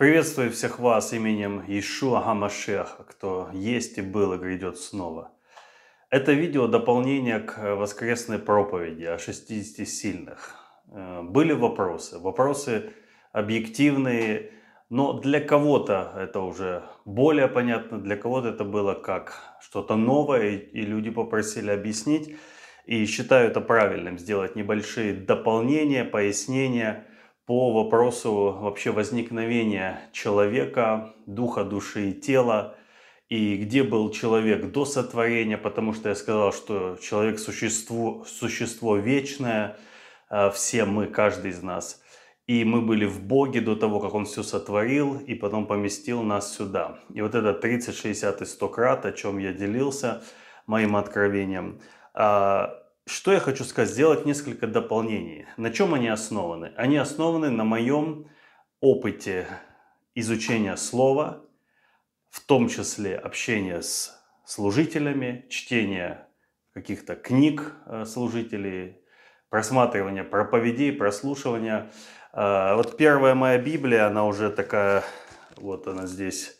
Приветствую всех вас именем Ишуа Гамашеха, кто есть и был и грядет снова. Это видео дополнение к воскресной проповеди о 60 сильных. Э, были вопросы, вопросы объективные, но для кого-то это уже более понятно, для кого-то это было как что-то новое, и люди попросили объяснить. И считаю это правильным, сделать небольшие дополнения, пояснения – по вопросу вообще возникновения человека, духа, души и тела, и где был человек до сотворения, потому что я сказал, что человек существо, существо вечное, а, все мы, каждый из нас. И мы были в Боге до того, как Он все сотворил, и потом поместил нас сюда. И вот это 30, 60 и 100 крат, о чем я делился моим откровением, а, что я хочу сказать? Сделать несколько дополнений. На чем они основаны? Они основаны на моем опыте изучения слова, в том числе общения с служителями, чтения каких-то книг э, служителей, просматривания проповедей, прослушивания. Э, вот первая моя Библия, она уже такая, вот она здесь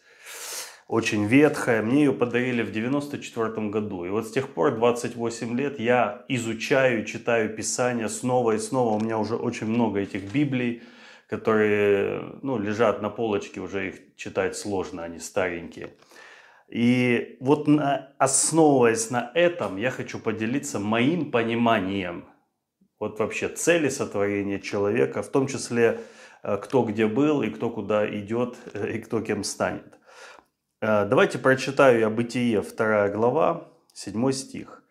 очень ветхая. Мне ее подарили в 94 году. И вот с тех пор, 28 лет, я изучаю, читаю Писание снова и снова. У меня уже очень много этих Библий, которые ну, лежат на полочке, уже их читать сложно, они старенькие. И вот на, основываясь на этом, я хочу поделиться моим пониманием вот вообще цели сотворения человека, в том числе э, кто где был и кто куда идет э, и кто кем станет. Э, давайте прочитаю я Бытие, 2 глава, 7 стих.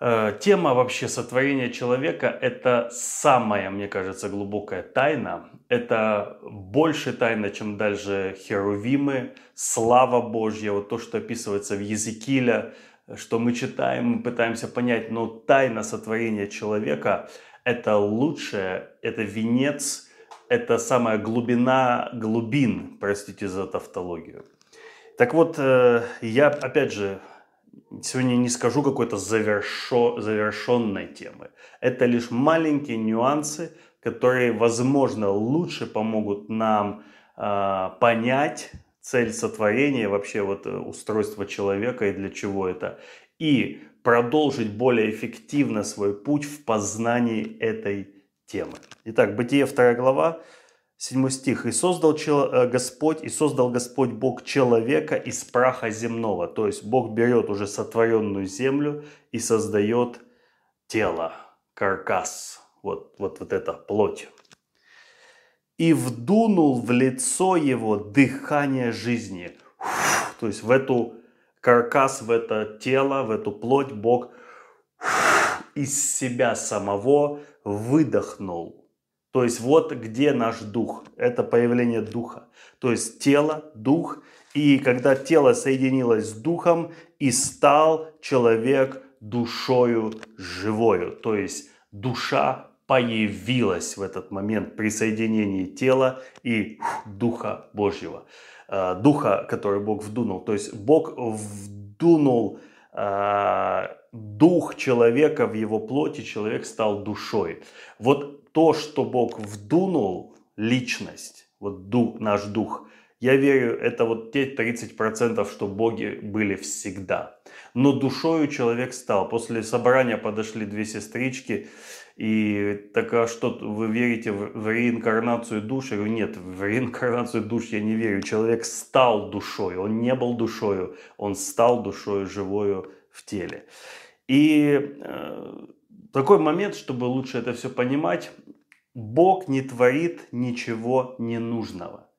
Э, тема вообще сотворения человека – это самая, мне кажется, глубокая тайна. Это больше тайна, чем даже херувимы, слава Божья, вот то, что описывается в Езекииле, что мы читаем, мы пытаемся понять, но тайна сотворения человека – это лучшее, это венец, это самая глубина глубин, простите за тавтологию. Так вот, э, я, опять же, сегодня не скажу какой-то завершо, завершенной темы. Это лишь маленькие нюансы, которые, возможно, лучше помогут нам э, понять цель сотворения, вообще вот э, устройство человека и для чего это. И продолжить более эффективно свой путь в познании этой темы. Итак, Бытие 2 глава, 7 стих. «И создал э, Господь, и создал Господь Бог человека из праха земного». То есть Бог берет уже сотворенную землю и создает тело, каркас, вот, вот, вот это плоть. «И вдунул в лицо его дыхание жизни». То есть в эту каркас, в это тело, в эту плоть Бог из себя самого выдохнул то есть вот где наш дух. Это появление духа. То есть тело, дух. И когда тело соединилось с духом, и стал человек душою живою. То есть душа появилась в этот момент при соединении тела и Духа Божьего. А, духа, который Бог вдунул. То есть Бог вдунул а, дух человека в его плоти, человек стал душой. Вот то, что Бог вдунул, личность, вот дух, наш дух, я верю, это вот те 30%, что боги были всегда. Но душою человек стал. После собрания подошли две сестрички, и так а что, вы верите в, в реинкарнацию душ? Я говорю, нет, в реинкарнацию душ я не верю. Человек стал душой, он не был душою, он стал душою живою в теле. И э, такой момент, чтобы лучше это все понимать, Бог не творит ничего ненужного.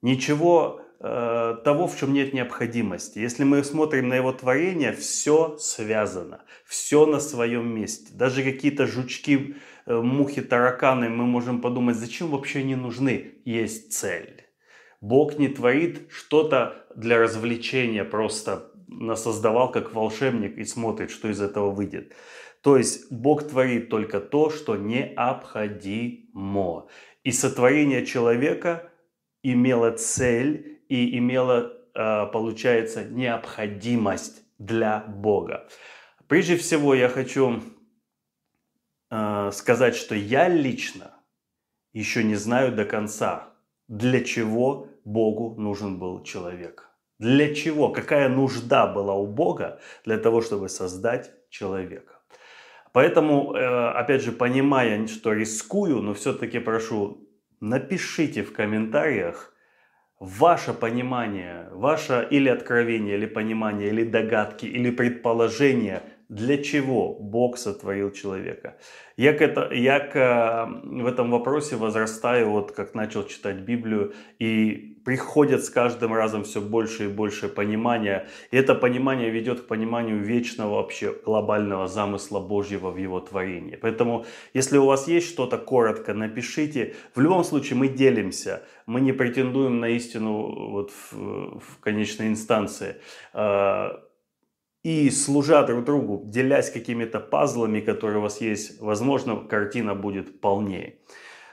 Ничего э, того, в чем нет необходимости. Если мы смотрим на его творение, все связано, все на своем месте. Даже какие-то жучки, э, мухи, тараканы, мы можем подумать, зачем вообще они нужны? Есть цель. Бог не творит что-то для развлечения, просто насоздавал как волшебник и смотрит, что из этого выйдет. То есть Бог творит только то, что необходимо. И сотворение человека имело цель и имело, а, получается, необходимость для Бога. Прежде всего я хочу а, сказать, что я лично еще не знаю до конца, для чего Богу нужен был человек. Для чего? Какая нужда была у Бога для того, чтобы создать человека? Поэтому, э, опять же, понимая, что рискую, но все-таки прошу, напишите в комментариях ваше понимание, ваше или откровение, или понимание, или догадки, или предположение – для чего Бог сотворил человека. Я, к это, я к, в этом вопросе возрастаю, вот как начал читать Библию, и приходит с каждым разом все больше и больше понимания. И это понимание ведет к пониманию вечного вообще глобального замысла Божьего в его творении. Поэтому, если у вас есть что-то коротко, напишите. В любом случае мы делимся, мы не претендуем на истину вот в, в конечной инстанции а, и служа друг другу, делясь какими-то пазлами, которые у вас есть, возможно, картина будет полнее.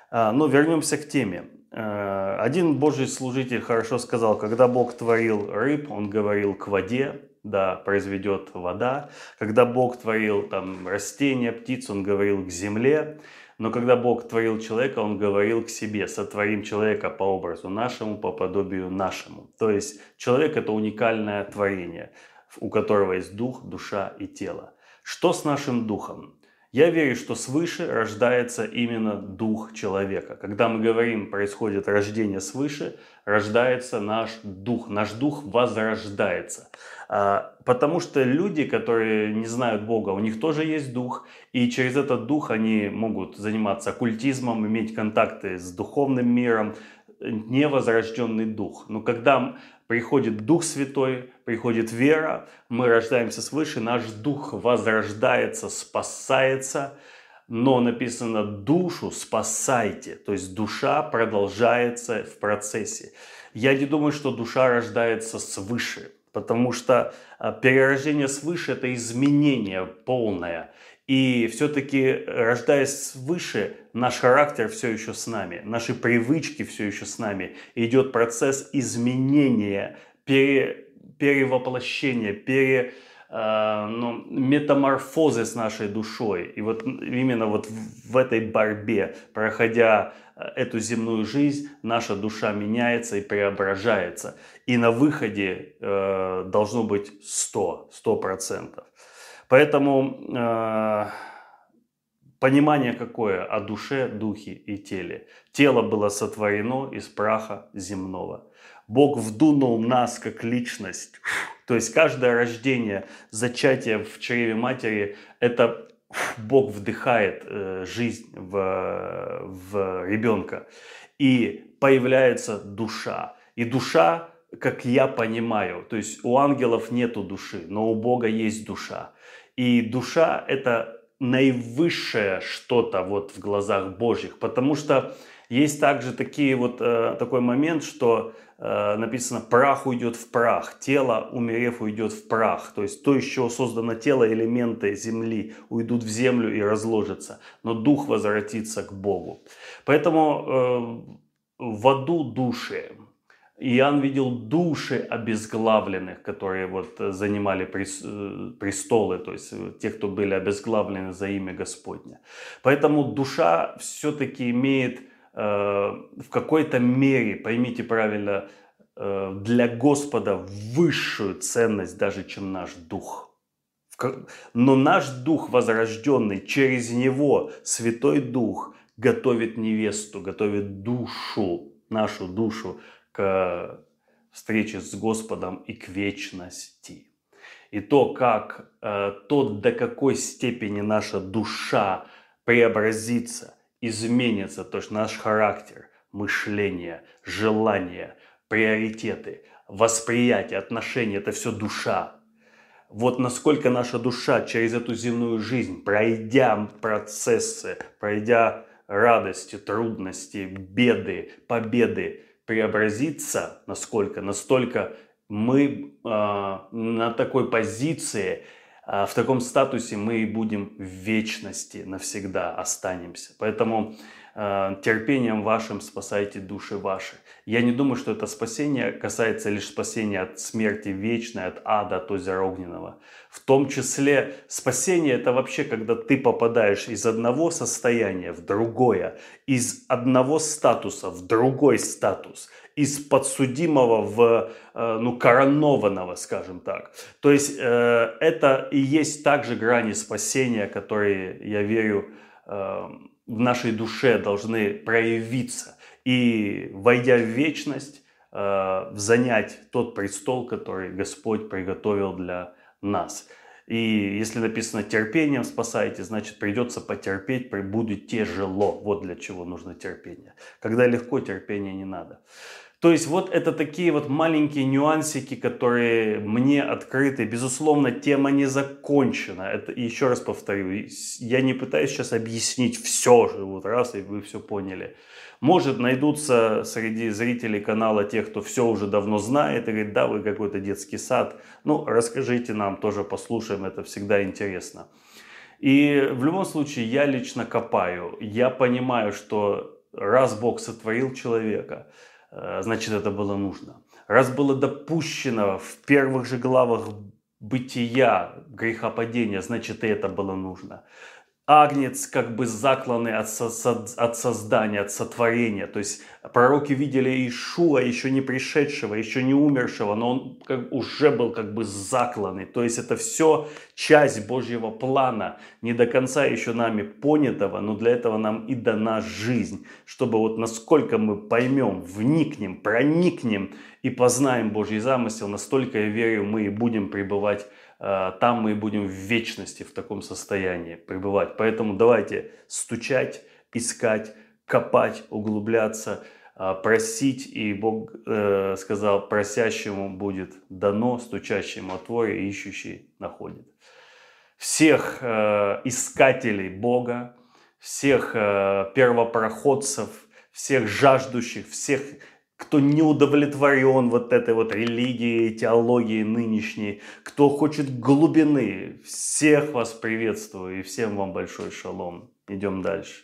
А, но вернемся к теме. А, один Божий служитель хорошо сказал, когда Бог творил рыб, он говорил к воде, да, произведет вода. Когда Бог творил там растения, птиц, он говорил к земле. Но когда Бог творил человека, Он говорил к себе, сотворим человека по образу нашему, по подобию нашему. То есть человек это уникальное творение у которого есть дух, душа и тело. Что с нашим духом? Я верю, что свыше рождается именно дух человека. Когда мы говорим, происходит рождение свыше, рождается наш дух. Наш дух возрождается. А, потому что люди, которые не знают Бога, у них тоже есть дух. И через этот дух они могут заниматься оккультизмом, иметь контакты с духовным миром, невозрожденный дух. Но когда приходит Дух Святой, приходит вера, мы рождаемся свыше, наш дух возрождается, спасается, но написано душу спасайте, то есть душа продолжается в процессе. Я не думаю, что душа рождается свыше, потому что а, перерождение свыше – это изменение полное. И все-таки, рождаясь свыше, наш характер все еще с нами, наши привычки все еще с нами. Идет процесс изменения, пере, перевоплощения, пере, э, ну, метаморфозы с нашей душой. И вот именно вот в этой борьбе, проходя э, эту земную жизнь, наша душа меняется и преображается. И на выходе э, должно быть 100, 100%. Поэтому э, понимание какое о душе, духе и теле. Тело было сотворено из праха земного. Бог вдунул нас как личность. То есть каждое рождение, зачатие в чреве матери, это Бог вдыхает э, жизнь в, в ребенка. И появляется душа. И душа, как я понимаю, то есть у ангелов нету души, но у Бога есть душа. И душа – это наивысшее что-то вот в глазах Божьих, потому что есть также такие вот, э, такой момент, что э, написано «прах уйдет в прах», тело, умерев, уйдет в прах. То есть то, из чего создано тело, элементы земли уйдут в землю и разложатся, но дух возвратится к Богу. Поэтому э, в аду души, Иоанн видел души обезглавленных, которые вот э, занимали э, престолы, то есть э, те, кто были обезглавлены за имя Господня. Поэтому душа все-таки имеет в какой-то мере, поймите правильно, для Господа высшую ценность даже, чем наш дух. Но наш дух возрожденный, через него Святой Дух готовит невесту, готовит душу, нашу душу к встрече с Господом и к вечности. И то, как, э, то, до какой степени наша душа преобразится, изменится, то есть наш характер, мышление, желания, приоритеты, восприятие, отношения – это все душа. Вот насколько наша душа через эту земную жизнь, пройдя процессы, пройдя радости, трудности, беды, победы, преобразиться, насколько, настолько мы э, на такой позиции в таком статусе мы и будем в вечности навсегда останемся. Поэтому Э, терпением вашим спасайте души ваши. Я не думаю, что это спасение касается лишь спасения от смерти вечной, от ада, от озера огненного. В том числе спасение это вообще, когда ты попадаешь из одного состояния в другое, из одного статуса в другой статус, из подсудимого в э, ну, коронованного, скажем так. То есть э, это и есть также грани спасения, которые, я верю, в нашей душе должны проявиться и, войдя в вечность, э, занять тот престол, который Господь приготовил для нас. И если написано терпением спасаете, значит придется потерпеть, будет тяжело. Вот для чего нужно терпение. Когда легко, терпения не надо. То есть вот это такие вот маленькие нюансики, которые мне открыты. Безусловно, тема не закончена. Это, еще раз повторю, я не пытаюсь сейчас объяснить все вот раз, и вы все поняли. Может, найдутся среди зрителей канала те, кто все уже давно знает и говорит, да, вы какой-то детский сад. Ну, расскажите нам, тоже послушаем, это всегда интересно. И в любом случае, я лично копаю. Я понимаю, что раз Бог сотворил человека – значит, это было нужно. Раз было допущено в первых же главах бытия грехопадения, значит, и это было нужно агнец как бы закланный от, со, от создания, от сотворения. То есть пророки видели Ишуа, еще не пришедшего, еще не умершего, но он как, уже был как бы закланный. То есть это все часть Божьего плана, не до конца еще нами понятого, но для этого нам и дана жизнь, чтобы вот насколько мы поймем, вникнем, проникнем и познаем Божий замысел, настолько, я верю, мы и будем пребывать там мы будем в вечности в таком состоянии пребывать. Поэтому давайте стучать, искать, копать, углубляться, э, просить, и Бог э, сказал, просящему будет дано, стучащему отворе, ищущий находит. Всех искателей Бога, всех первопроходцев, всех жаждущих, всех кто не удовлетворен вот этой вот религией, теологией нынешней, кто хочет глубины, всех вас приветствую и всем вам большой шалом. Идем дальше.